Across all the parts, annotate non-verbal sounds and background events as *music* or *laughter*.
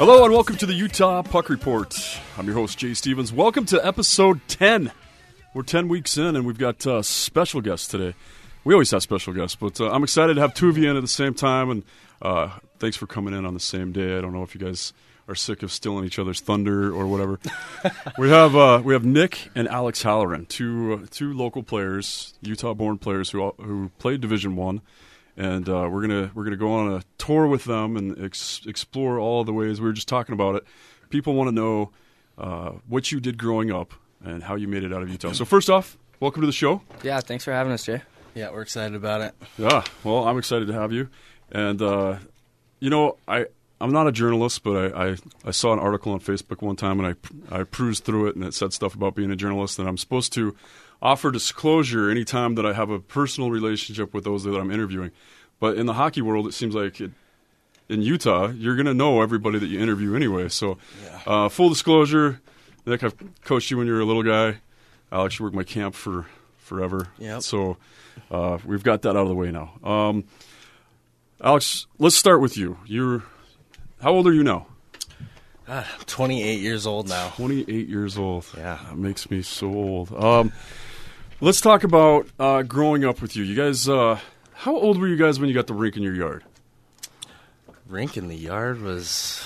Hello and welcome to the Utah Puck Report. I'm your host Jay Stevens. Welcome to episode 10. We're 10 weeks in and we've got uh, special guests today. We always have special guests, but uh, I'm excited to have two of you in at the same time. And uh, thanks for coming in on the same day. I don't know if you guys are sick of stealing each other's thunder or whatever. *laughs* we have uh, we have Nick and Alex Halloran, two uh, two local players, Utah-born players who who played Division One and uh, we're gonna we're gonna go on a tour with them and ex- explore all the ways we were just talking about it. People want to know uh, what you did growing up and how you made it out of Utah. So first off, welcome to the show. Yeah, thanks for having us, Jay. Yeah, we're excited about it. Yeah, well, I'm excited to have you. And uh, you know, I I'm not a journalist, but I, I, I saw an article on Facebook one time, and I I perused through it, and it said stuff about being a journalist, and I'm supposed to offer disclosure anytime that I have a personal relationship with those that I'm interviewing. But in the hockey world, it seems like it, in Utah, you're going to know everybody that you interview anyway. So, yeah. uh, full disclosure, Nick, I've coached you when you were a little guy. Alex, you worked my camp for forever. Yep. So, uh, we've got that out of the way now. Um, Alex, let's start with you. You're how old are you now? God, I'm 28 years old now. 28 years old. Yeah, that makes me so old. Um, let's talk about uh, growing up with you. You guys, uh, how old were you guys when you got the rink in your yard? Rink in the yard was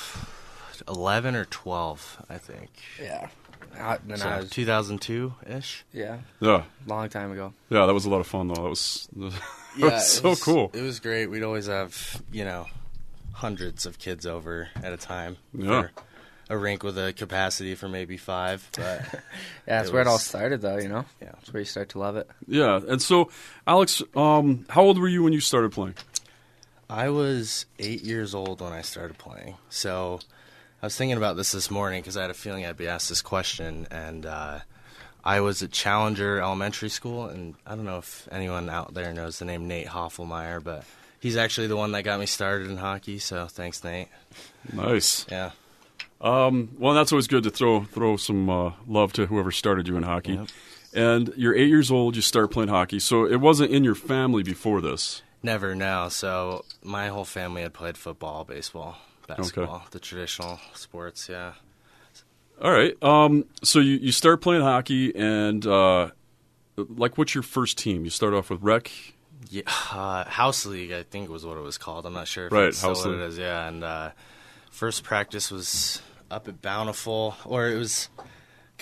11 or 12, I think. Yeah. I, so I was 2002 ish. Yeah. Yeah. Long time ago. Yeah, that was a lot of fun though. That was, *laughs* that yeah, was so was, cool. It was great. We'd always have, you know, hundreds of kids over at a time. Yeah a rink with a capacity for maybe five. But *laughs* yeah, that's where it all started, though. You know, yeah, that's where you start to love it. Yeah, and so Alex, um, how old were you when you started playing? I was eight years old when I started playing. So I was thinking about this this morning because I had a feeling I'd be asked this question, and uh, I was at Challenger Elementary School, and I don't know if anyone out there knows the name Nate Hoffelmeyer, but he's actually the one that got me started in hockey. So thanks, Nate. Nice. Yeah. Um, well, that's always good to throw throw some uh, love to whoever started you in hockey. Yep. And you're eight years old. You start playing hockey, so it wasn't in your family before this. Never, no. So my whole family had played football, baseball, basketball, okay. the traditional sports. Yeah. All right. Um, so you, you start playing hockey, and uh, like, what's your first team? You start off with rec. Yeah, uh, house league, I think was what it was called. I'm not sure if right, house what league. it is. Yeah, and uh, first practice was up at Bountiful, or it was,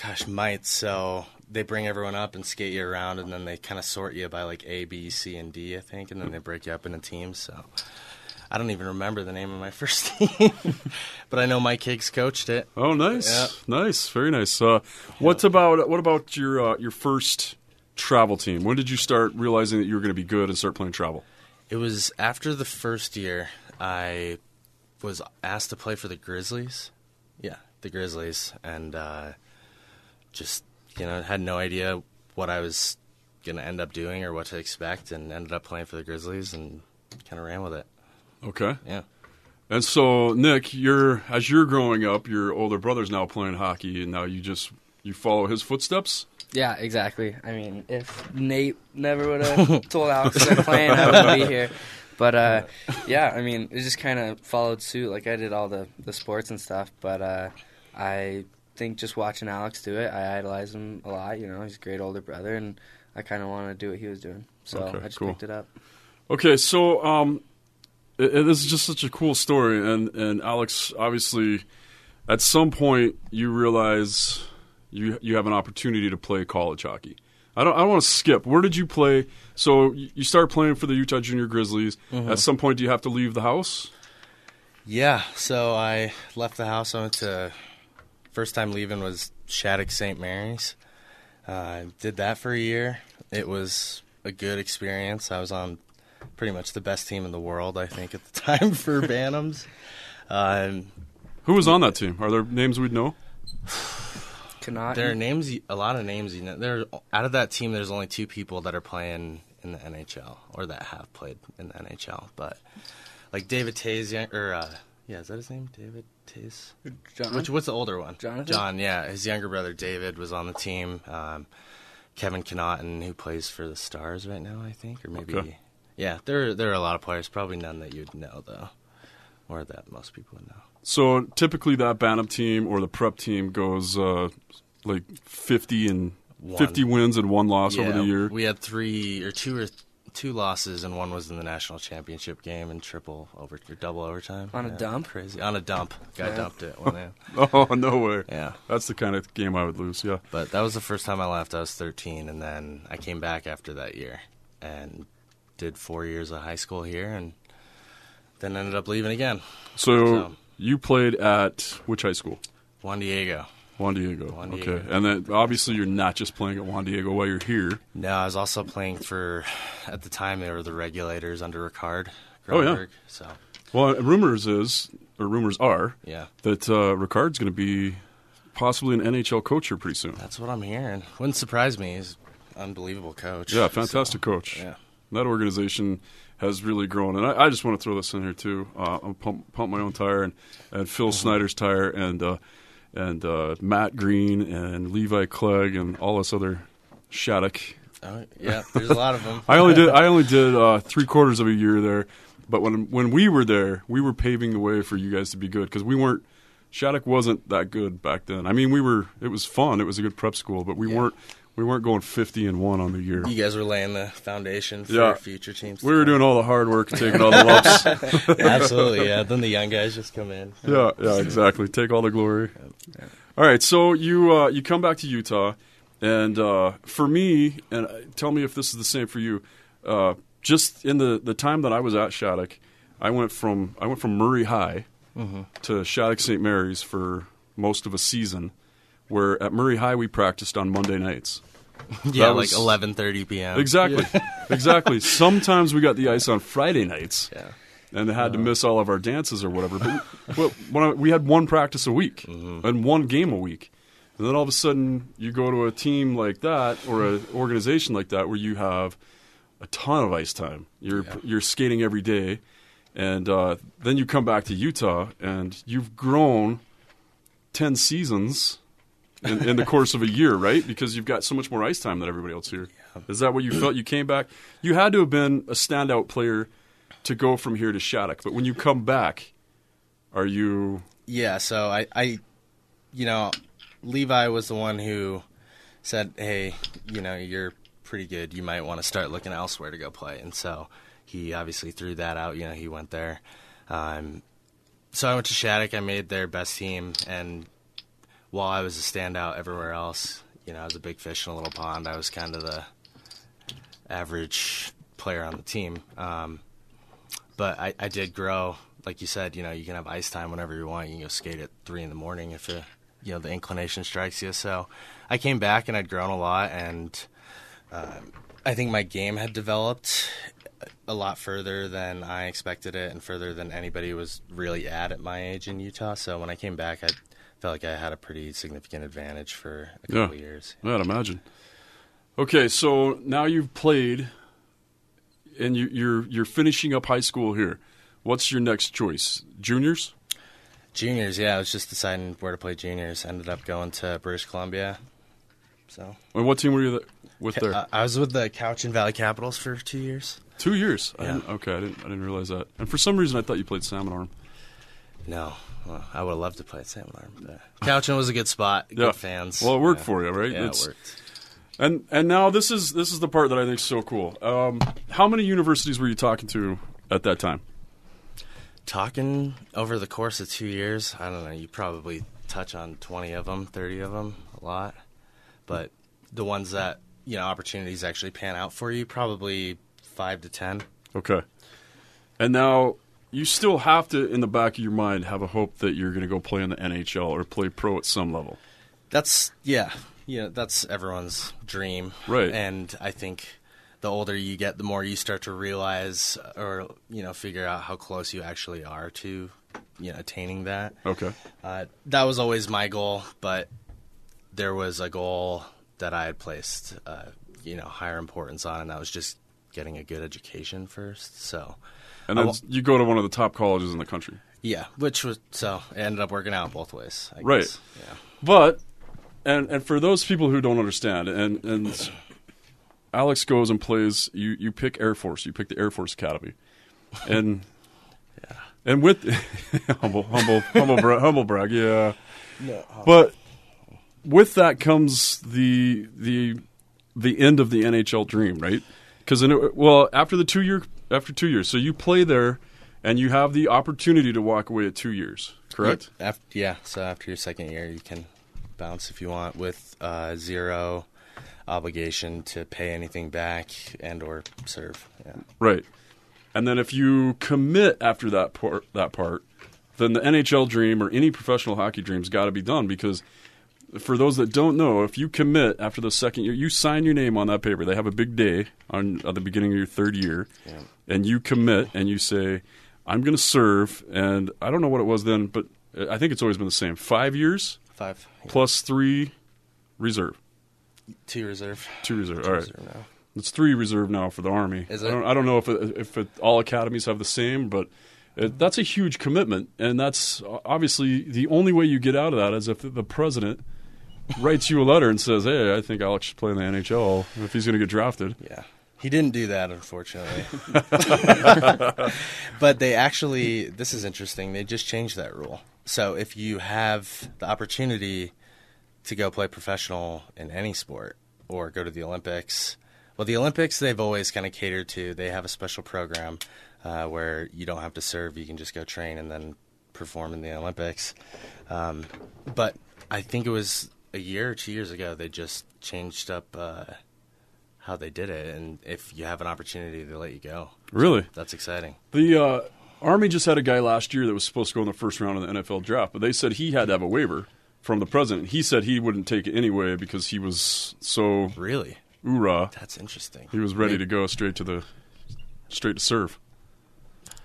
gosh, might. So they bring everyone up and skate you around, and then they kind of sort you by like A, B, C, and D, I think, and then they break you up into teams. So I don't even remember the name of my *laughs* first team, but I know Mike Higgs coached it. Oh, nice, Yeah. nice, very nice. Uh, what about what about your uh, your first travel team? When did you start realizing that you were going to be good and start playing travel? It was after the first year I was asked to play for the Grizzlies. Yeah, the Grizzlies, and uh, just you know had no idea what I was going to end up doing or what to expect, and ended up playing for the Grizzlies and kind of ran with it. Okay. Yeah. And so, Nick, you're as you're growing up, your older brother's now playing hockey, and now you just you follow his footsteps. Yeah, exactly. I mean, if Nate never would have *laughs* told Alex to start playing, I wouldn't be here. But uh, *laughs* yeah, I mean, it just kind of followed suit. Like I did all the the sports and stuff, but uh, I think just watching Alex do it, I idolize him a lot. You know, he's a great older brother, and I kind of wanted to do what he was doing, so Okay, I just cool. picked it up. Okay, so um, it, it, this is just such a cool story, and and Alex, obviously, at some point you realize you you have an opportunity to play college hockey. I don't I don't want to skip. Where did you play? So you you start playing for the Utah Junior Grizzlies. At some point, do you have to leave the house? Yeah, so I left the house. I went to first time leaving was Shattuck St. Mary's. Uh, did that for a year. It was a good experience. I was on pretty much the best team in the world, I think, at the *laughs* time for Bantams. Um, Who was on that team? Are there names we'd know? *sighs* *laughs* Cannot. there are names, a lot of names. You know, there out of that team, there's only two people that are playing in the NHL or that have played in the NHL. But like David Toews, or uh, yeah, is that his name? David Toews. John? Which what's the older one? Jonathan? John. Yeah, his younger brother David was on the team. Um, Kevin Connaughton, who plays for the Stars right now, I think, or maybe. Okay. Yeah, there there are a lot of players. Probably none that you'd know though, or that most people would know. So typically, that Bantam team or the prep team goes uh, like fifty and One. fifty wins and one loss over the year. We had three or two or th- two losses, and one was in the national championship game in triple over or double overtime. On a Yeah, dump? crazy on a dump. Guy Yeah. dumped it. One *laughs* in. Oh no way! Yeah, That's the kind of game I would lose. Yeah. but that was the first time I left. I was 13, and then I came back after that year and did four years of high school here, and then ended up leaving again. So, So- you played at which high school? Juan Diego. Juan Diego. Juan okay, and then obviously you're not just playing at Juan Diego while you're here. No, I was also playing for. At the time, they were the regulators under Ricard. Oh, yeah. So Well, rumors is or rumors are yeah. that uh, Ricard's going to be possibly an NHL coach here pretty soon. That's what I'm hearing. Wouldn't surprise me. He's an unbelievable coach. Yeah, fantastic So, coach. Yeah. That organization has really grown, and I, I just want to throw this in here too. Uh, I'll pump, pump my own tire and, and Phil Mm-hmm. Snyder's tire and uh, and uh, Matt Green and Levi Clegg and all this other Shattuck. Oh, yeah. There's a lot of them. *laughs* I only did I only did uh, three quarters of a year there, but when when we were there, we were paving the way for you guys to be good because we weren't. Shattuck wasn't that good back then. I mean, we were. It was fun. It was a good prep school, but we Yeah. weren't. We weren't going fifty and one on the year. You guys were laying the foundation for Yeah. future teams. We were doing all the hard work and taking all the lumps. *laughs* Absolutely, yeah. Then the young guys just come in. yeah, yeah, exactly. Take all the glory. All right, so you uh, you come back to Utah, and uh, for me, and uh, tell me if this is the same for you. Uh, just in the, the time that I was at Shattuck, I went from I went from Murray High to Shattuck St. Mary's for most of a season. Where at Murray High we practiced on Monday nights. *laughs* Yeah, That like 11:30 p.m. Exactly, *laughs* exactly. Sometimes we got the ice on Friday nights. Yeah. and had to miss all of our dances or whatever. But well, I, we had one practice a week and one game a week, and then all of a sudden you go to a team like that or an organization like that where you have a ton of ice time. You're you're skating every day, and uh, then you come back to Utah and you've grown ten seasons. In, in the course of a year, right? Because you've got so much more ice time than everybody else here. Is that what you felt? You came back. You had to have been a standout player to go from here to Shattuck. But when you come back, are you? Yeah, so I, I, you know, Levi was the one who said, "Hey, you know, you're pretty good. You might want to start looking elsewhere to go play." And so he obviously threw that out. You know, he went there. Um, so I went to Shattuck. I made their best team, and while I was a standout everywhere else, you know, I was a big fish in a little pond. I was kind of the average player on the team. Um, but I, I did grow. Like you said, you know, you can have ice time whenever you want. You can go skate at three in the morning if it, you know the inclination strikes you. So I came back and I'd grown a lot, and um, I think my game had developed a lot further than I expected it, and further than anybody was really at at my age in Utah. So when I came back, I felt like I had a pretty significant advantage for a Yeah. couple of years. I'd imagine. Okay, so now you've played, and you, you're you're finishing up high school here. What's your next choice? Juniors? Juniors, yeah, I was just deciding where to play juniors. Ended up going to British Columbia. So And what team were you th- with there? Uh, I was with the Cowichan Valley Capitals for two years. Two years. I yeah. didn't, okay, I didn't I didn't realize that. And for some reason, I thought you played Salmon Arm. No, well, I would have loved to play at. But Cowichan was a good spot. Good Yeah. fans. Well, it worked Yeah. for you, right? Yeah, It's- it worked. And and now this is this is the part that I think is so cool. Um, how many universities were you talking to at that time? Talking over the course of two years, I don't know. You probably touch on twenty of them, thirty of them, a lot. But the ones that you know opportunities actually pan out for you, probably five to ten. Okay. And now you still have to, in the back of your mind, have a hope that you're going to go play in the NHL or play pro at some level. That's yeah, yeah. That's everyone's dream, Right. And I think the older you get, the more you start to realize, or you know, figure out how close you actually are to, you know, attaining that. Okay. Uh, that was always my goal, but there was a goal that I had placed, uh, you know, higher importance on, and that was just getting a good education first. So, And then you go to one of the top colleges in the country. yeah, which was so it ended up working out both ways. I Right. Guess. Yeah. But and and for those people who don't understand, and and *clears throat* Alex goes and plays. You you pick Air Force. You pick the Air Force Academy, and *laughs* yeah, and with *laughs* humble humble humble bra- humble brag. Yeah. No, But with that comes the the the end of the NHL dream, right? Because well, after the two year after two years, so you play there, and you have the opportunity to walk away at two years, correct? Yep. After, yeah. So after your second year, you can bounce if you want with uh, zero obligation to pay anything back and or serve. Yeah. Right. And then if you commit after that part, that part, then the NHL dream or any professional hockey dream's got to be done because for those that don't know, if you commit after the second year, you sign your name on that paper. They have a big day on at the beginning of your third year, Yeah. and you commit and you say, "I'm going to serve." And I don't know what it was then, but I think it's always been the same: five years Five plus three reserve, two reserve. two reserve. Two All right. reserve now. It's three reserve now for the Army. Is I don't, I don't know if it, if it, all academies have the same, but it, that's a huge commitment, and that's obviously the only way you get out of that is if the president writes you a letter and says, "Hey, I think Alex should play in the NHL if he's going to get drafted." Yeah. He didn't do that, unfortunately. *laughs* but they actually, this is interesting. They just changed that rule. So if you have the opportunity to go play professional in any sport or go to the Olympics, well, the Olympics they've always kind of catered to. They have a special program uh, where you don't have to serve; you can just go train and then perform in the Olympics. Um, but I think it was a year or two years ago they just changed up uh, how they did it, and if you have an opportunity, they let you go. Really, That's exciting. the uh, Army just had a guy last year that was supposed to go in the first round of the NFL draft, but they said he had to have a waiver from the president. He said he wouldn't take it anyway because he was so Really, oorah. that's interesting. He was ready to go straight to the straight to serve.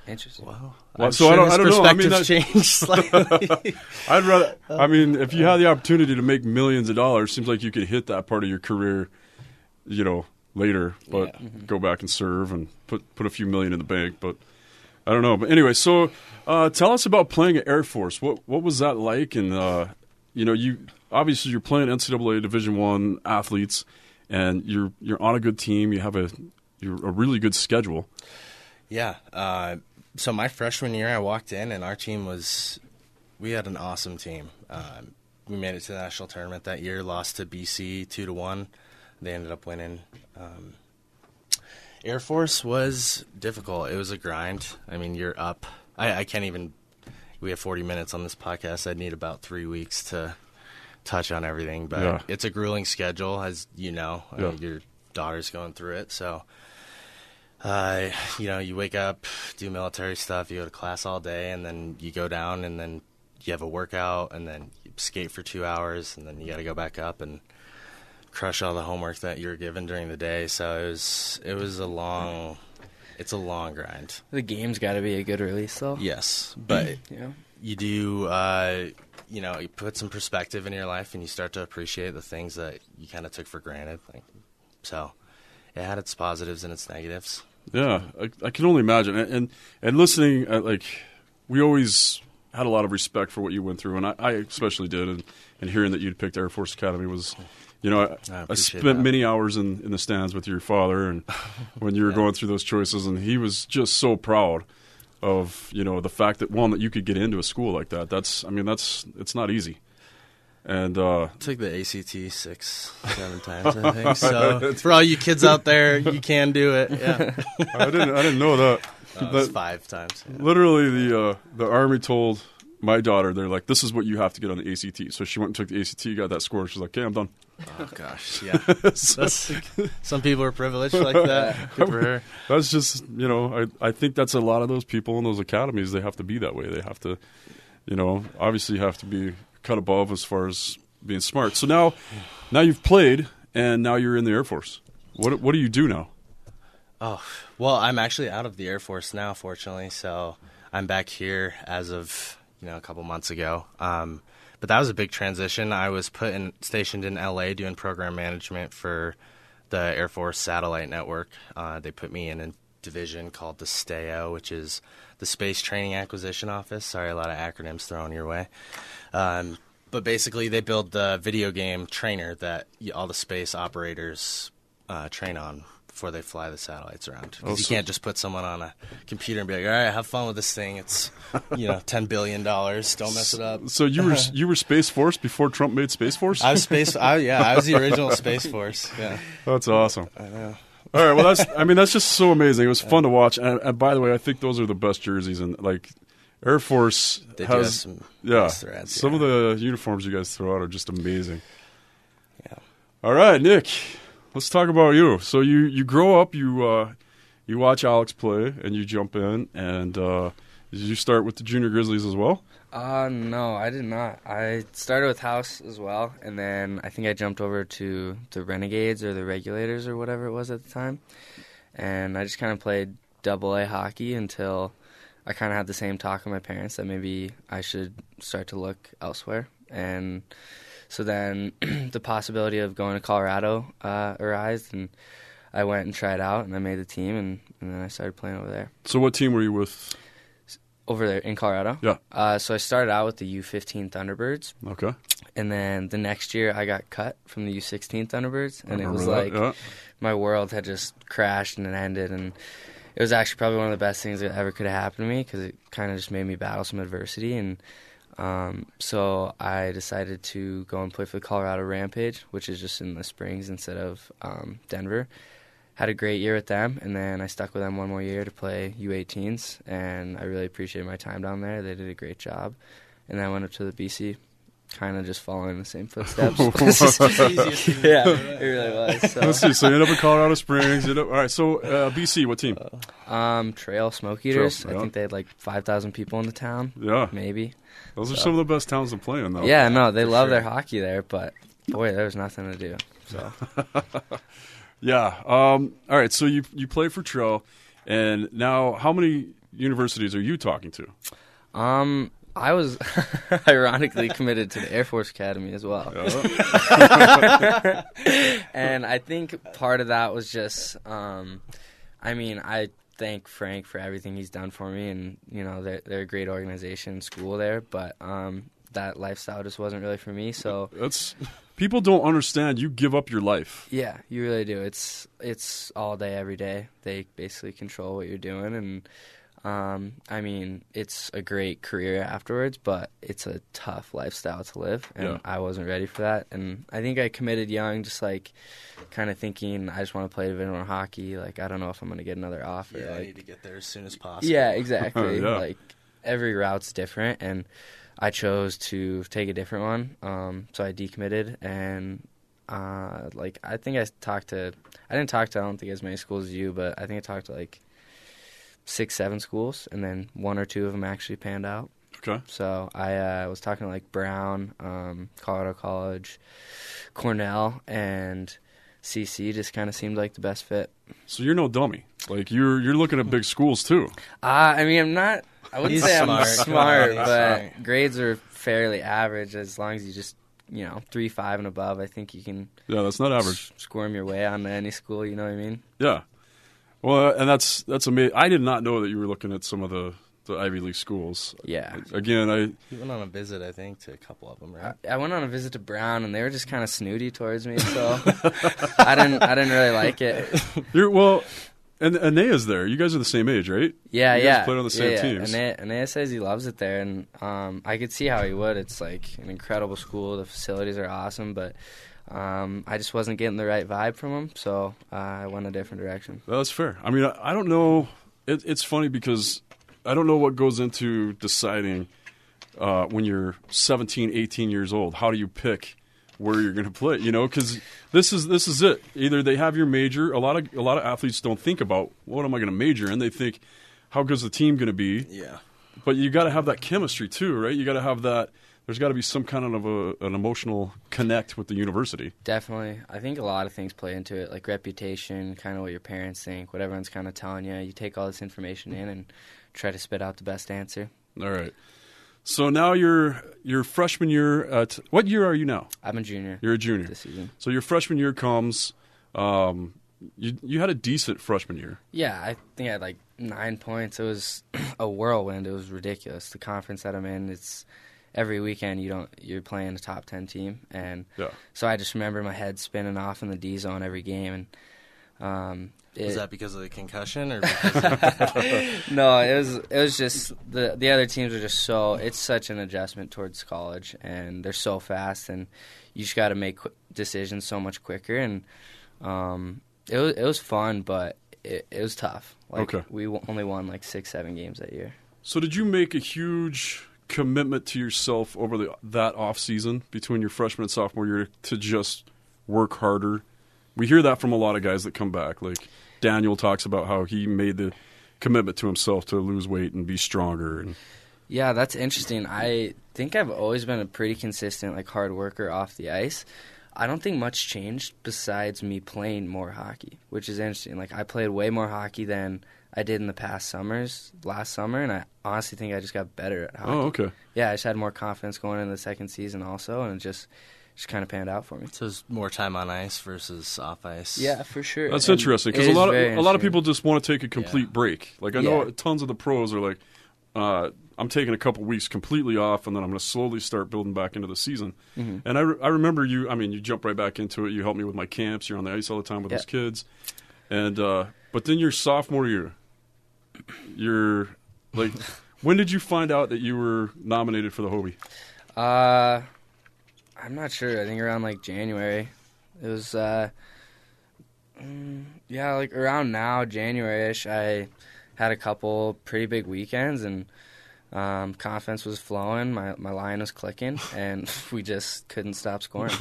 Interesting. Wow. Well, I'm so I don't- his I don't know. I mean, perspective's changed *laughs* slightly. I'd rather. I mean, if you had the opportunity to make millions of dollars, seems like you could hit that part of your career, you know, later. But go back and serve and put put a few million in the bank. But I don't know. But anyway, so uh, tell us about playing at Air Force. What what was that like? And uh, you know, you obviously you're playing NCAA Division One athletes, and you're you're on a good team. You have a you're a really good schedule. Yeah. Uh, so my freshman year, I walked in, and our team was, we had an awesome team. Um, we made it to the national tournament that year, lost to BC two to one. They ended up winning. Um, Air Force was difficult. It was a grind. I mean, you're up. I, I can't even. We have 40 minutes on this podcast. I'd need about three weeks to touch on everything, but Yeah. it's a grueling schedule, as you know. I mean, your daughter's going through it, so uh, you know, you wake up, do military stuff, you go to class all day, and then you go down, and then you have a workout, and then you skate for two hours, and then you got to go back up and crush all the homework that you're given during the day. So it was it was a long, it's a long grind. The game's got to be a good release, though. Yes, but *clears throat* Yeah. you do, uh, you know, you put some perspective in your life, and you start to appreciate the things that you kind of took for granted. Like, so it had its positives and its negatives. Yeah, I, I can only imagine. And and, and listening, uh, like we always had a lot of respect for what you went through, and I, I especially did. And, and hearing that you'd picked Air Force Academy was, you know, I, I I, spent that. many hours in, in the stands with your father, and *laughs* when you were going through those choices, and he was just so proud of you know the fact that one that you could get into a school like that. That's I mean that's it's not easy. And uh, Took the ACT six, seven *laughs* times, I think. So for all you kids out there, you can do it. Yeah, *laughs* I didn't I didn't know that. That- five times. yeah. Literally, the uh, the army told my daughter, they're like, "This is what you have to get on the ACT." So she went and took the ACT, got that score. She's like, "Okay, I'm done." Oh gosh, *laughs* yeah. So some people are privileged like that. Good for her. that's just you know, I I think that's a lot of those people in those academies. They have to be that way. They have to, you know, obviously have to be cut above as far as being smart. So now, now you've played, and now you're in the Air Force. What what do you do now? Oh, well, I'm actually out of the Air Force now, fortunately. So I'm back here as of you know a couple months ago. Um, but that was a big transition. I was put in stationed in LA doing program management for the Air Force Satellite Network. Uh, they put me in a division called the STAO, which is the Space Training Acquisition Office. Sorry, a lot of acronyms thrown your way. Um, but basically, they build the video game trainer that all the space operators uh, train on before they fly the satellites around. 'Cause Oh, you can't just put someone on a computer and be like, "All right, have fun with this thing. It's you know ten billion dollars. Don't mess it up." So you were *laughs* you were Space Force before Trump made Space Force. I was space. I, yeah, I was the original *laughs* Space Force. Yeah. That's awesome. All right. Well, that's. I mean, that's just so amazing. It was fun to watch. And, and by the way, I think those are the best jerseys. And like, Air Force They has. some yeah. threads, Some yeah. of the uniforms you guys throw out are just amazing. Yeah. All right, Nick. Let's talk about you. So you you grow up. You uh, you watch Alex play, and you jump in. And uh, you start with the Junior Grizzlies as well? Uh, no, I did not. I started with House as well, and then I think I jumped over to the Renegades or the Regulators or whatever it was at the time. And I just kind of played double A hockey until I kind of had the same talk with my parents that maybe I should start to look elsewhere. And so then *clears throat* the possibility of going to Colorado uh, arose, and I went and tried out, and I made the team, and, and then I started playing over there. So what team were you with? Over there in Colorado? Yeah. Uh, so I started out with the U15 Thunderbirds, Okay. and then the next year I got cut from the U16 Thunderbirds, and it was that, like my world had just crashed and it ended, and it was actually probably one of the best things that ever could have happened to me because it kind of just made me battle some adversity, and um, so I decided to go and play for the Colorado Rampage, which is just in the Springs instead of um, Denver. Had a great year with them, and then I stuck with them one more year to play U18s, and I really appreciated my time down there. They did a great job, and then I went up to the BC, kind of just following the same footsteps. *laughs* *laughs* yeah, it really was. Let's So. see. So you end up in Colorado Springs. You end up, all right. So uh, BC, what team? Um, Trail Smoke Eaters. Trail, yeah. I think they had like five thousand people in the town, Yeah, maybe. those are some of the best towns to play in, though. Yeah, no, they love sure. their hockey there, but boy, there was nothing to do. So *laughs* Yeah. Um, all right. So you you play for Trail, and now how many universities are you talking to? Um, I was *laughs* ironically committed to the Air Force Academy as well. *laughs* and I think part of that was just, um, I mean, I thank Frank for everything he's done for me, and you know, they're, they're a great organization, school there, but um, that lifestyle just wasn't really for me. So That's people don't understand. You give up your life. yeah, you really do. It's it's all day, every day. They basically control what you're doing, and um, I mean, it's a great career afterwards, but it's a tough lifestyle to live, and Yeah. I wasn't ready for that. And I think I committed young, just like kind of thinking I just want to play Division One hockey. Like I don't know if I'm going to get another offer. Yeah, I need to get there as soon as possible. yeah, exactly. *laughs* Yeah. Like every route's different, and I chose to take a different one. Um, so I decommitted, and uh, like I think I talked to, I didn't talk to I don't think as many schools as you, but I think I talked to like six, seven schools, and then one or two of them actually panned out. Okay. So I uh, was talking to like Brown, um, Colorado College, Cornell, and CC. Just kind of seemed like the best fit. So you're no dummy. Like you're you're looking at big schools too. Uh, I mean, I'm not. I wouldn't He's say smart. I'm smart, He's but smart. grades are fairly average. As long as you just, you know, three, five, and above, I think you can Yeah, that's not average. s- squirm your way onto any school. You know what I mean? Yeah. Well, and that's that's amazing. I did not know that you were looking at some of the the Ivy League schools. Yeah. Again, I You went on a visit, I think, to a couple of them, right? I, I went on a visit to Brown, and they were just kind of snooty towards me, so *laughs* I didn't. I didn't really like it. you're well. And Anea's there. You guys are the same age, right? Yeah, You guys yeah. played on the same yeah. teams. Anea, Anea says he loves it there, and um, I could see how he would. It's like an incredible school. The facilities are awesome, but um, I just wasn't getting the right vibe from him, so uh, I went a different direction. Well, That's fair. I mean, I, I don't know. It, it's funny because I don't know what goes into deciding uh, when you're 17, 18 years old. How do you pick where you're going to play? You know, because this is this is it. Either they have your major. A lot of a lot of athletes don't think about what am I going to major in. They think how good's the team going to be. Yeah. But you got to have that chemistry too, right? You got to have that. There's got to be some kind of a, an emotional connect with the university. Definitely. I think a lot of things play into it, like reputation, kind of what your parents think, what everyone's kind of telling you. You take all this information in and try to spit out the best answer. All right. So now you're your freshman year at what year are you now? I'm a junior You're a junior. this season. So your freshman year comes. Um, you you had a decent freshman year. Yeah, I think I had like nine points. It was *clears throat* a whirlwind. It was ridiculous. The conference that I'm in, it's every weekend you don't you're playing a top ten team, and Yeah. so I just remember my head spinning off in the D zone every game, and um, Was that because of the concussion or because *laughs* *laughs* no, it was it was just the the other teams are just so it's such an adjustment towards college, and they're so fast, and you just got to make qu- decisions so much quicker, and um, it was it was fun, but it, it was tough. Like Okay. we w- only won like six seven games that year. So did you make a huge commitment to yourself over the that off season between your freshman and sophomore year to just work harder? We hear that from a lot of guys that come back. Like Daniel talks about how he made the commitment to himself to lose weight and be stronger. And Yeah, that's interesting. I think I've always been a pretty consistent, like hard worker off the ice. I don't think much changed besides me playing more hockey, which is interesting. Like I played way more hockey than I did in the past summers, last summer, and I honestly think I just got better at oh, hockey. oh, okay. Yeah, I just had more confidence going into the second season also, and just just kind of panned out for me. so it's more time on ice versus off ice? Yeah, for sure. That's And interesting because a lot of a lot of people just want to take a complete Yeah. break. Like I know Yeah. tons of the pros are like, uh, I'm taking a couple weeks completely off, and then I'm going to slowly start building back into the season. Mm-hmm. And I, re- I remember you. I mean, you jump right back into it. You help me with my camps. You're on the ice all the time with Yeah. those kids. And uh, but then your sophomore year, you're like, *laughs* when did you find out that you were nominated for the Hobey? Uh, I'm not sure. I think around like January. It was uh, mm, yeah, like around now, January-ish. I had a couple pretty big weekends, and um, confidence was flowing. My my line was clicking, *laughs* and *laughs* we just couldn't stop scoring.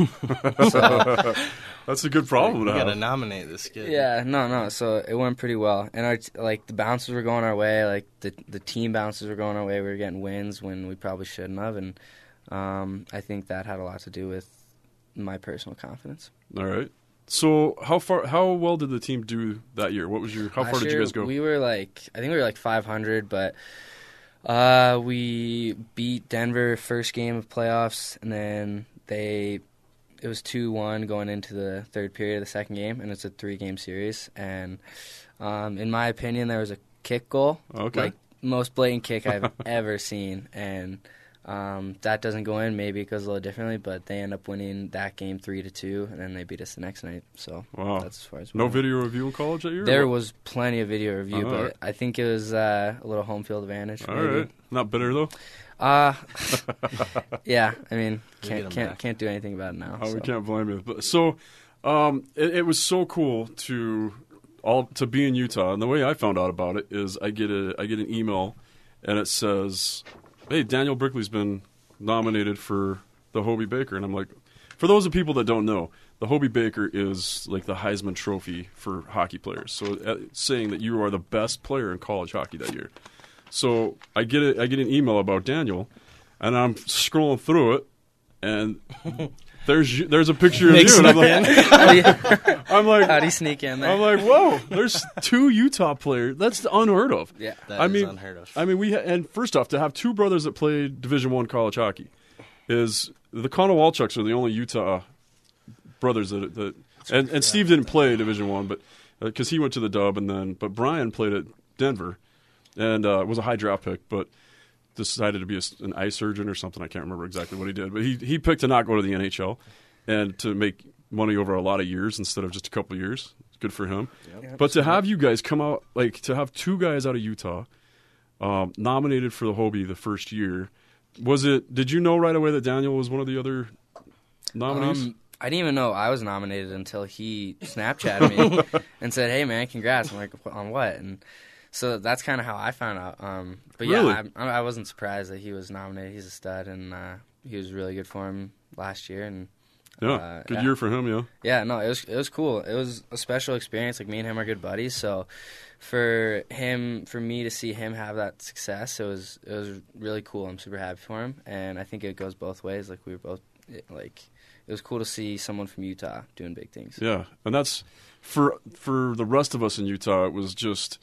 so *laughs* That's a good problem You to gotta nominate this kid. yeah, no, no. So it went pretty well, and our t- like the bounces were going our way. Like the the team bounces were going our way. We were getting wins when we probably shouldn't have, and um, I think that had a lot to do with my personal confidence. All right. So how far? How well did the team do that year? What was your? How far Last did you guys go? We were like, I think we were like 500, but uh, we beat Denver first game of playoffs, and then they it was two one going into the third period of the second game, and it's a three game series. And um, in my opinion, there was a kick goal, Okay. like most blatant kick I've *laughs* ever seen, and. Um, that doesn't go in. Maybe it goes a little differently, but they end up winning that game three to two, and then they beat us the next night. So Wow. that's as far as we no went. video review in college that year. There was plenty of video review, Oh, but alright. I think it was uh, a little home field advantage. All maybe. right. Not bitter though. Uh, *laughs* *laughs* yeah. I mean, can't 'em can't back. can't do anything about it now. Oh, we can't blame you. But so, um, it, it was so cool to all to be in Utah. And the way I found out about it is I get a I get an email, and it says, "Hey, Daniel Brickley's been nominated for the Hobey Baker," and I'm like, for those of people that don't know. The Hobey Baker is like the Heisman Trophy for hockey players. So, uh, saying that you are the best player in college hockey that year. So I get a, I get an email about Daniel, and I'm scrolling through it, and *laughs* there's there's a picture of you, and I'm like. How do you, I'm like, how do you sneak in there? I'm like, whoa, there's two Utah players. That's unheard of. yeah. That I is mean, unheard of. I mean, we ha- and first off, to have two brothers that played Division One college hockey is the Connor Walchucks are the only Utah brothers that that and, and Steve didn't play Division One, but because he went to the Dub and then but Brian played at Denver and uh, was a high draft pick, but decided to be a s an eye surgeon or something. I can't remember exactly what he did, but he he picked to not go to the NHL and to make money over a lot of years instead of just a couple of years. good for him. Yep. But to have you guys come out, like to have two guys out of Utah um, nominated for the Hobey the first year, was it? Did you know right away that Daniel was one of the other nominees? Um, I didn't even know I was nominated until he Snapchatted me *laughs* and said, "Hey man, congrats!" I'm like, "On what?" And so that's kind of how I found out. Um, but Really? yeah, I, I wasn't surprised that he was nominated. He's a stud, and uh, he was really good for him last year. And yeah, uh, good yeah. year for him. Yeah, yeah, no, it was it was cool. It was a special experience. Like me and him are good buddies, so for him, for me to see him have that success, it was it was really cool. I'm super happy for him, and I think it goes both ways. Like we were both like it was cool to see someone from Utah doing big things. yeah, and that's for for the rest of us in Utah. It was just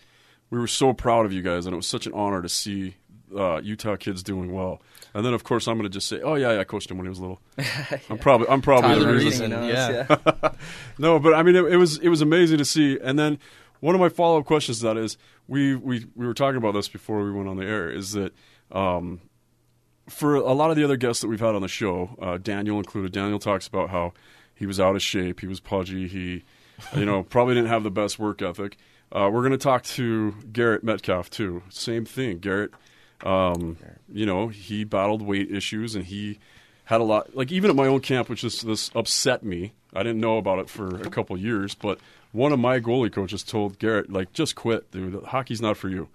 we were so proud of you guys, and it was such an honor to see uh, Utah kids doing well. And then, of course, I'm going to just say, "Oh yeah, yeah, I coached him when he was little." *laughs* I'm probably I'm probably Tyler the Reed reason. knows, yeah. *laughs* No, but I mean, it, it was it was amazing to see. And then one of my follow up questions to that is we we we were talking about this before we went on the air. Is that um, for a lot of the other guests that we've had on the show, uh, Daniel included. Daniel talks about how he was out of shape, he was pudgy, he you know *laughs* probably didn't have the best work ethic. Uh, we're going to talk to Garrett Metcalf too. Same thing, Garrett. Um, you know, he battled weight issues and he had a lot. Like even at my own camp, which is this upset me. I didn't know about it for a couple years, but one of my goalie coaches told Garrett, like, just quit, dude. Hockey's not for you.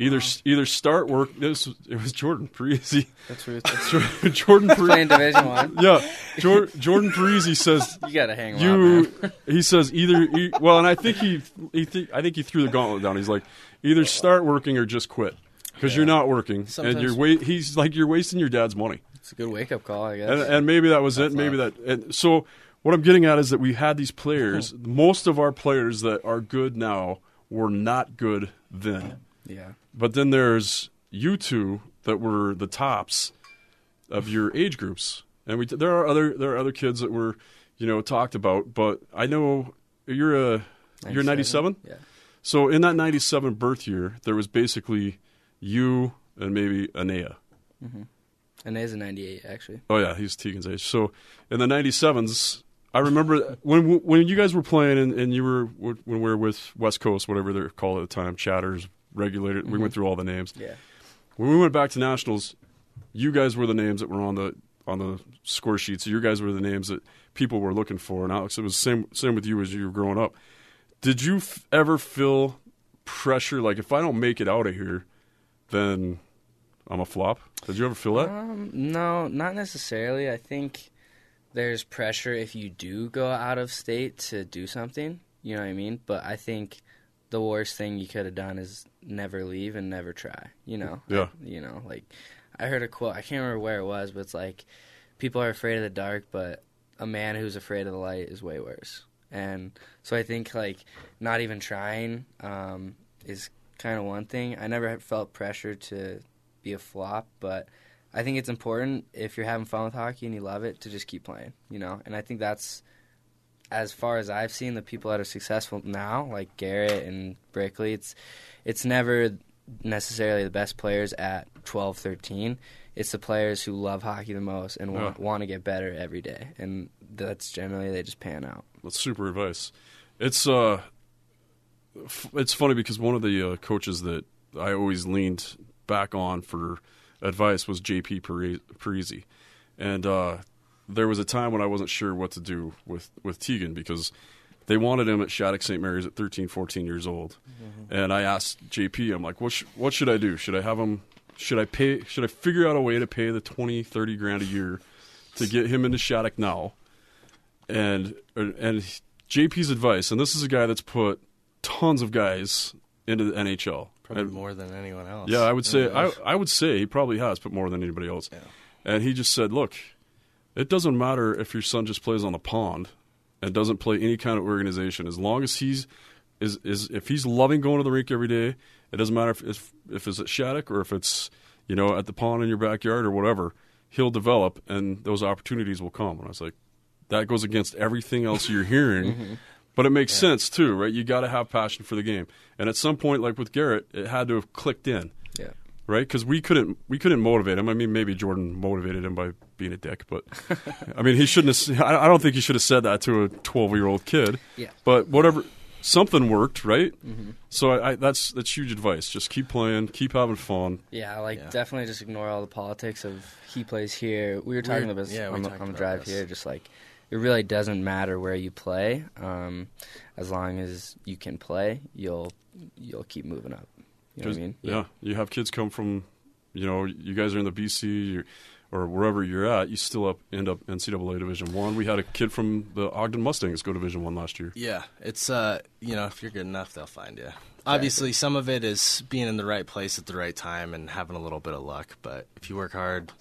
Either either start work. This it was Jordan Parise. That's rude. *laughs* That's Jordan Parise. playing Division One. *laughs* Yeah, Jor- Jordan Parise says *laughs* You gotta hang around, you man. he says either e- well and i think he, he th- i think he threw the gauntlet down he's like either start working or just quit because you're not working and you're wa- he's like you're wasting your dad's money It's a good wake up call, I guess. and, and maybe that was it maybe that and so what i'm getting at is that we had these players most of our players that are good now were not good then yeah. but then there's you two that were the tops of your *sighs* age groups, and we there are other there are other kids that were you know talked about. But I know you're a you're 97. Yeah. So in that 97 birth year, there was basically you and maybe Anea. Mm-hmm. And there's a 98, actually. Oh yeah, he's Tegan's age. So in the 97s, I remember when when you guys were playing and, and you were when we were with West Coast, whatever they're called at the time, Chatters, Regulated. We went through all the names. Yeah. when we went back to nationals, you guys were the names that were on the on the score sheets. Your guys were the names that people were looking for. And Alex, it was same same with you as you were growing up. Did you f- ever feel pressure? Like if I don't make it out of here, then I'm a flop. Did you ever feel that? Um, no, not necessarily. I think there's pressure if you do go out of state to do something. You know what I mean? But I think the worst thing you could have done is never leave and never try. You know? Yeah. You know, like I heard a quote. I can't remember where it was, but it's like people are afraid of the dark, but a man who's afraid of the light is way worse. And so I think like not even trying um, is kind of one thing. I never felt pressure to be a flop, but I think it's important if you're having fun with hockey and you love it to just keep playing, you know. And I think that's as far as I've seen the people that are successful now, like Garrett and Brickley, it's it's never necessarily the best players at 12, 13. It's the players who love hockey the most and want, Yeah. want to get better every day, and that's generally they just pan out. That's super advice. It's uh, f- it's funny because one of the uh, coaches that I always leaned back on for advice was JP Pari- Parise, and uh, there was a time when I wasn't sure what to do with with Tegan because they wanted him at Shattuck St. Mary's at 13, 14 years old, mm-hmm. and I asked JP, I'm like, what sh- what should I do? Should I have him? Should I pay? Should I figure out a way to pay the 20, 30 grand a year to get him into Shattuck now? and and JP's advice, and this is a guy that's put tons of guys into the NHL. Probably And- more than anyone else. yeah, I would oh, say I. I would say he probably has put more than anybody else. Yeah. And he just said, "Look, it doesn't matter if your son just plays on the pond and doesn't play any kind of organization. As long as he's is is if he's loving going to the rink every day, it doesn't matter if if, if it's at Shattuck or if it's you know at the pond in your backyard or whatever. He'll develop, and those opportunities will come." And I was like, "That goes against everything else you're hearing." *laughs* Mm-hmm. But it makes sense too, right? You got to have passion for the game, and at some point, like with Garrett, it had to have clicked in Yeah. Right? Because we couldn't we couldn't motivate him. I mean, maybe Jordan motivated him by being a dick, but *laughs* I mean, he shouldn't have. I I don't think he should have said that to a twelve year old kid. Yeah. But whatever something worked, right? Mm-hmm. So I, I, that's that's huge advice. Just keep playing, keep having fun. Yeah, like Yeah. definitely just ignore all the politics of he plays here. We were talking We're- about this yeah, on, the, talked on the drive this. here. Just like it really doesn't matter where you play, um, as long as you can play, you'll you'll keep moving up. You know what I mean? Yeah. you have kids come from, you know, you guys are in the BC or wherever you're at. You still up end up in NCAA Division One. We had a kid from the Ogden Mustangs go Division One last year. Yeah, it's uh, you know, if you're good enough, they'll find you. Obviously, some of it is being in the right place at the right time and having a little bit of luck. But if you work hard,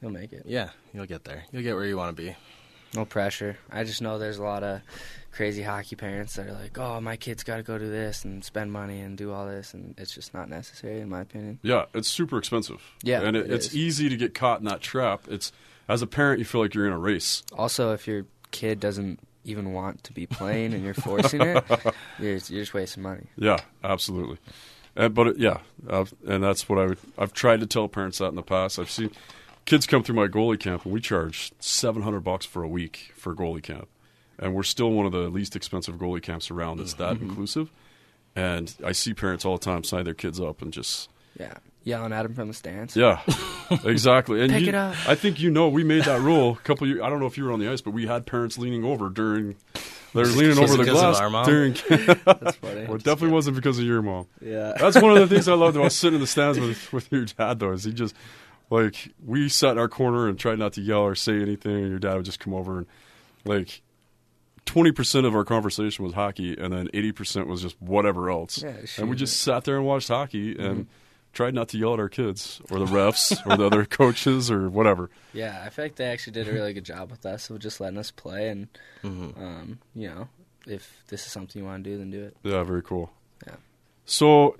You'll make it. yeah, you'll get there. You'll get where you want to be. No pressure. I just know there's a lot of crazy hockey parents that are like, "Oh, my kid's got to go do this and spend money and do all this," and it's just not necessary, in my opinion. Yeah, it's super expensive. Yeah, and it, it it's is. easy to get caught in that trap. It's as a parent, you feel like you're in a race. Also, if your kid doesn't even want to be playing and you're forcing it, *laughs* you're, you're just wasting money. Yeah, absolutely. And, but it, yeah, uh, and that's what I would. I've tried to tell parents that in the past. I've seen kids come through my goalie camp, and we charge seven hundred bucks for a week for goalie camp, and we're still one of the least expensive goalie camps around. That's that mm-hmm. inclusive. And I see parents all the time sign their kids up and just Yeah, yelling at them from the stands. yeah, *laughs* exactly. And Pick you- it up. I think you know we made that rule a couple years. I don't know if you were on the ice, but we had parents leaning over during. They're leaning over the glass our mom? during. *laughs* That's funny. well, it definitely wasn't because of your mom. Yeah. That's one of the things I loved about *laughs* sitting in the stands with, with your dad, though, is he just, like, we sat in our corner and tried not to yell or say anything, and your dad would just come over and, like, 20% of our conversation was hockey, and then 80% was just whatever else. Yeah, and we just sat there and watched hockey and tried not to yell at our kids or the refs or the other *laughs* coaches or whatever. Yeah, I feel like they actually did a really good job with us of just letting us play, and Mm-hmm. um, you know, if this is something you want to do, then do it. Yeah, very cool. Yeah. So,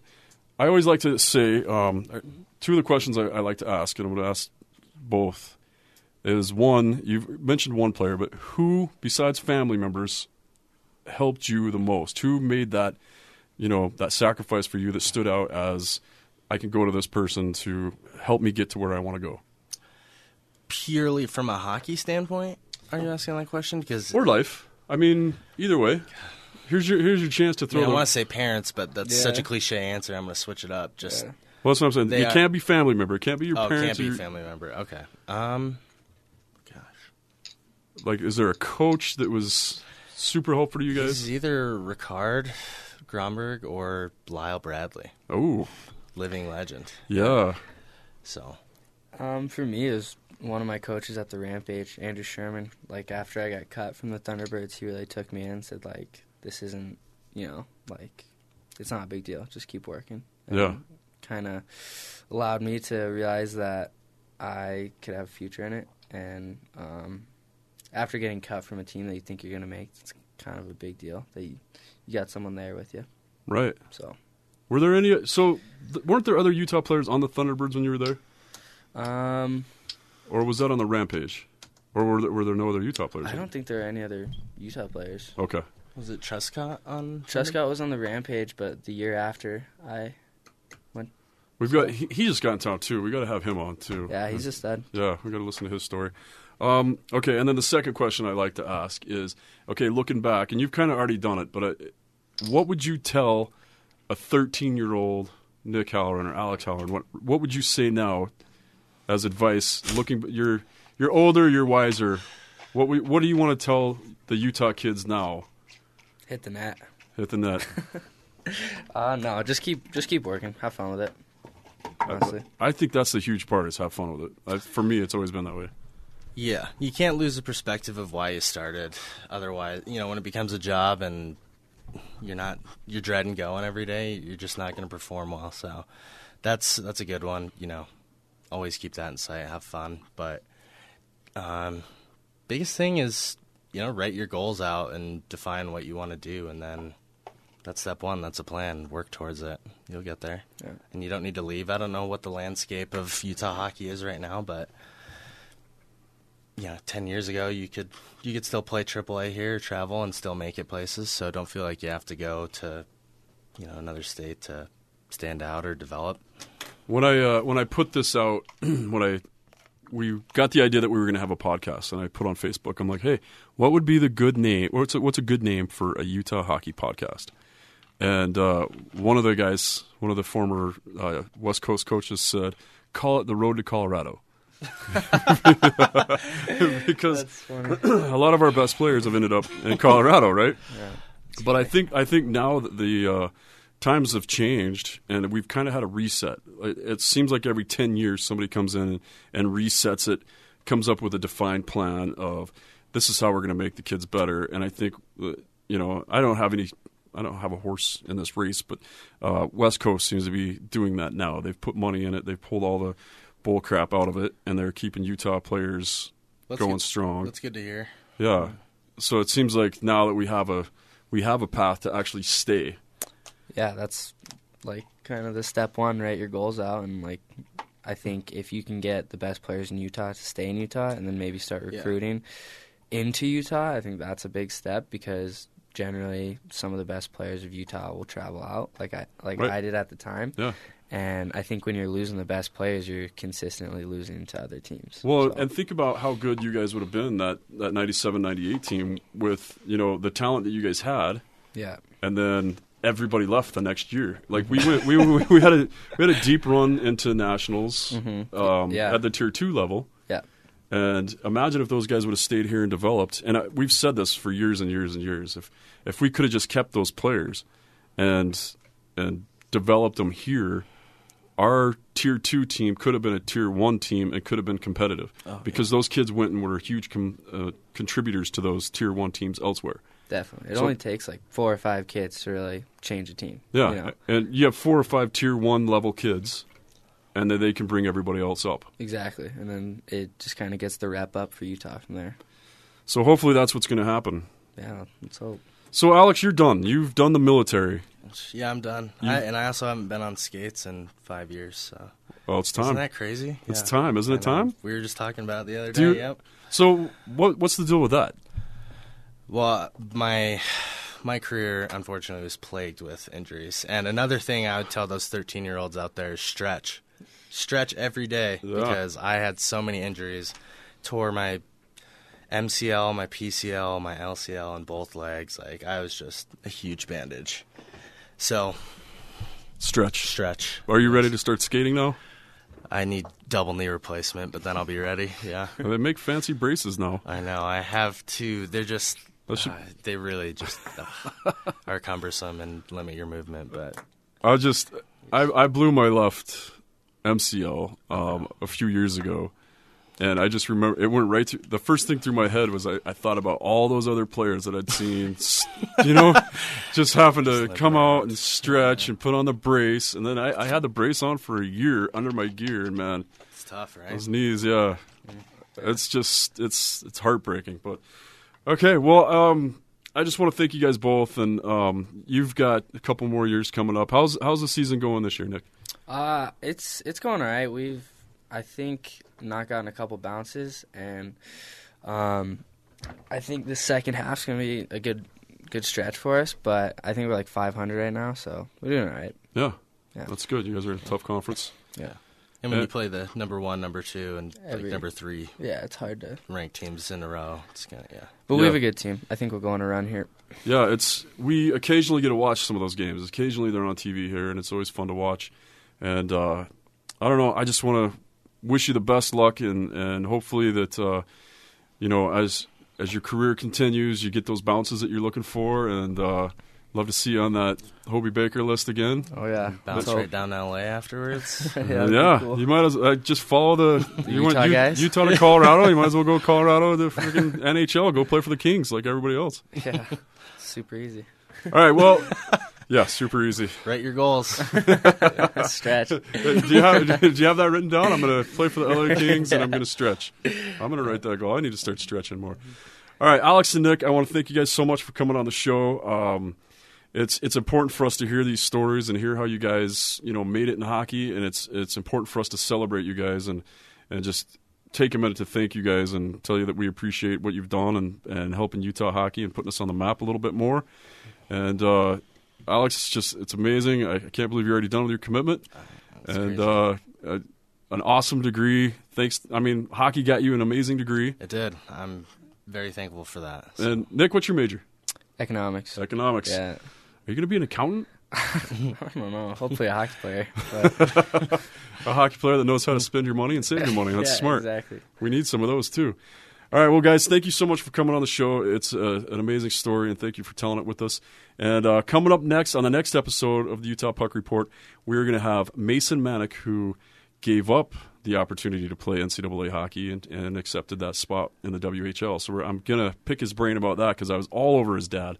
I always like to say um, two of the questions I, I like to ask, and I'm going to ask both. Is one you've mentioned one player, but who besides family members helped you the most? Who made that you know that sacrifice for you that stood out as I can go to this person to help me get to where I want to go? Purely from a hockey standpoint, are you asking that question? Because Or life. I mean, either way. Here's your here's your chance to throw. I the- want to say parents, but that's Yeah. such a cliche answer. I'm going to switch it up. Just Yeah. well, that's what I'm saying. They it are- can't be family member. It can't be your oh, parents. can't be your- family member. Okay. Um, gosh, Like, is there a coach that was super helpful to you guys? He's either Ricard Gromberg or Lyle Bradley, Oh, living legend. yeah. So Um, for me, it was one of my coaches at the Rampage, Andrew Sherman. Like after I got cut from the Thunderbirds, he really took me in and said like, "This isn't, you know, like, it's not a big deal. Just keep working." And Yeah. Kind of allowed me to realize that I could have a future in it, and um, after getting cut from a team that you think you're gonna make, it's kind of a big deal that you, you got someone there with you. Right. So, Were there any? So, th- weren't there other Utah players on the Thunderbirds when you were there, um, or was that on the Rampage, or were there, were there no other Utah players? I don't think there are any other Utah players. Okay. was it Truscott on? Truscott was on the Rampage, but the year after, I went. We've got. He, he just got in town too. We got to have him on too. yeah, he's a stud. Yeah, we got to listen to his story. Um, okay, and then the second question I like to ask is, okay, looking back, and you've kind of already done it, but uh, what would you tell a 13-year-old Nick Halloran or Alex Halloran? What what would you say now as advice? Looking, you're you're older, you're wiser. What we, what do you want to tell the Utah kids now? Hit the net. Hit the net. *laughs* Uh no, just keep just keep working. Have fun with it. Honestly, I think that's the huge part is have fun with it. I, for me, it's always been that way. Yeah, you can't lose the perspective of why you started. Otherwise, you know, when it becomes a job and you're not you're dreading going every day, you're just not going to perform well. So that's that's a good one. You know, always keep that in sight. Have fun, but um, biggest thing is you know write your goals out and define what you want to do, and then that's step one. That's a plan. Work towards it. You'll get there, Yeah. and you don't need to leave. I don't know what the landscape of Utah hockey is right now, but you know, ten years ago you could you could still play AAA here, travel, and still make it places. So don't feel like you have to go to you know another state to stand out or develop. When I uh, when I put this out, *clears throat* when I we got the idea that we were going to have a podcast, and I put on Facebook. I'm like, hey, what would be the good name? What's a, what's a good name for a Utah hockey podcast? And uh, one of the guys, one of the former uh, West Coast coaches, said, "Call it the Road to Colorado." *laughs* because *clears throat* a lot of our best players have ended up in Colorado, right? But I think I think now that the uh, times have changed and we've kind of had a reset. It, it seems like every ten years somebody comes in and resets it, comes up with a defined plan of this is how we're going to make the kids better. And I think uh, you know I don't have any. I don't have a horse in this race, but uh, West Coast seems to be doing that now. They've put money in it. They've pulled all the bull crap out of it, and they're keeping Utah players That's going good. strong. That's good to hear. Yeah. So it seems like now that we have a we have a path to actually stay. Yeah, that's like kind of the step one, right? Your goals out, and like I think if you can get the best players in Utah to stay in Utah, and then maybe start Yeah. recruiting into Utah, I think that's a big step because generally some of the best players of Utah will travel out, like I like Right. I did at the time. Yeah. And I think when you're losing the best players, you're consistently losing to other teams. Well, So- and think about how good you guys would have been that that 97-98 team with, you know, the talent that you guys had yeah, and then everybody left the next year. Like we went we we, we had a we had a deep run into nationals Mhm. um, Yeah. at the tier 2 level. yeah, And imagine if those guys would have stayed here and developed. And I, we've said this for years and years and years. If if we could have just kept those players and and developed them here, our tier two team could have been a tier one team and could have been competitive because those kids went and were huge com, uh, contributors to those tier one teams elsewhere. definitely. It So- only takes like four or five kids to really change a team. Yeah, you know? and you have four or five tier one level kids, and then they can bring everybody else up. exactly. And then it just kind of gets the wrap up for Utah from there. So hopefully that's what's going to happen. Yeah, let's hope. So Alex, you're done. You've done the military. Yeah, I'm done. You- I, and I also haven't been on skates in five years. So Well, it's time. isn't that crazy? It's Yeah. time, isn't it time? We were just talking about it the other day. Yep. So what what's the deal with that? Well, my my career unfortunately was plagued with injuries. And another thing I would tell those 13 year olds out there is stretch, stretch every day Yeah. because I had so many injuries. Tore my MCL, my PCL, my LCL, in both legs. Like I was just a huge bandage. So Stretch. stretch. Are you ready to start skating now? I need double knee replacement, but then I'll be ready. Yeah. *laughs* They make fancy braces now. I know. I have two. They're just. Should- uh, they really just uh, are cumbersome and limit your movement. But I just I I blew my left MCL um, a few years ago, and I just remember it went right through. The first thing through my head was I, I thought about all those other players that I'd seen, *laughs* you know, just happen to Slip come out and stretch and put on the brace, and then I, I had the brace on for a year under my gear, and man, it's tough, right? those knees, yeah, it's just it's it's heartbreaking. But okay, well, um, I just want to thank you guys both, and um, you've got a couple more years coming up. How's how's the season going this year, Nick? Uh, it's it's going all right. We've I think knocked out a couple bounces, and um, I think the second half's gonna be a good good stretch for us. But I think we're like 500 right now, so we're doing all right. Yeah, Yeah. that's good. You guys are in a tough conference. Yeah, And when Uh, you play the number one, number two, and Every- like number three yeah, it's hard to. rank teams in a row, it's gonna yeah. But we have a good team. I think we're going around here. Yeah, it's we occasionally get to watch some of those games. Occasionally they're on TV here, and it's always fun to watch. And uh, I don't know. I just want to wish you the best luck, and and hopefully that uh, you know as as your career continues, you get those bounces that you're looking for, and uh, love to see you on that Hobey Baker list again. Oh yeah, Bounce Let's right down to LA afterwards. *laughs* hope. Yeah, cool. you might as uh, just follow the, *laughs* you Utah you- guys? Utah to Colorado. you might as well go *laughs* Colorado to freaking NHL. Go play for the Kings like everybody else. yeah, super easy. All right, well, yeah, super easy. Write your goals. *laughs* Stretch. *laughs* Do you have do you have that written down? I'm going to play for the LA Kings and I'm going to stretch. I'm going to write that goal. I need to start stretching more. All right, Alex and Nick, I want to thank you guys so much for coming on the show. Um, it's it's important for us to hear these stories and hear how you guys you know made it in hockey, and it's it's important for us to celebrate you guys and and just take a minute to thank you guys and tell you that we appreciate what you've done and and helping Utah hockey and putting us on the map a little bit more. And uh, Alex, it's just it's amazing. I, I can't believe you're already done with your commitment. That's and uh, I, an awesome degree. Thanks. I mean, hockey got you an amazing degree. It did. I'm very thankful for that. So. And Nick, what's your major? Economics. Economics. Yeah. Are you going to be an accountant? *laughs* I don't know. Hopefully a hockey player. But *laughs* A hockey player that knows how to spend your money and save your money. *laughs* That's yeah, smart. Exactly. We need some of those too. All right, well, guys, thank you so much for coming on the show. It's uh, an amazing story, and thank you for telling it with us. And uh, coming up next on the next episode of the Utah Puck Report, we're going to have Mason Manick, who gave up the opportunity to play NCAA hockey and, and accepted that spot in the WHL. So we're, I'm going to pick his brain about that because I was all over his dad.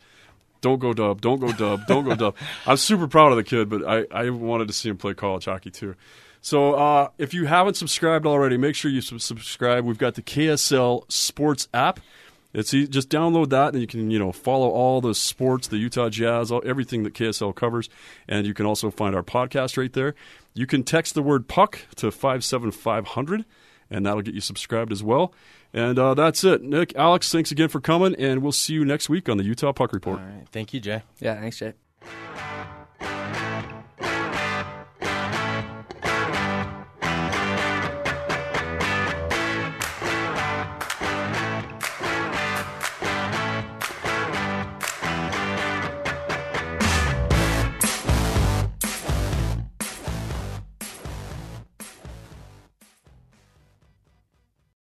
Don't go dub, don't go dub, don't go dub. *laughs* I'm super proud of the kid, but I, I wanted to see him play college hockey too. So uh, if you haven't subscribed already, make sure you subscribe. We've got the KSL Sports app. It's just download that, and you can you know follow all the sports, the Utah Jazz, all, everything that KSL covers, and you can also find our podcast right there. You can text the word puck to five seven five hundred, and that'll get you subscribed as well. And uh, that's it. Nick, Alex, thanks again for coming, and we'll see you next week on the Utah Puck Report. All right. Thank you, Jay. Yeah. Thanks, Jay.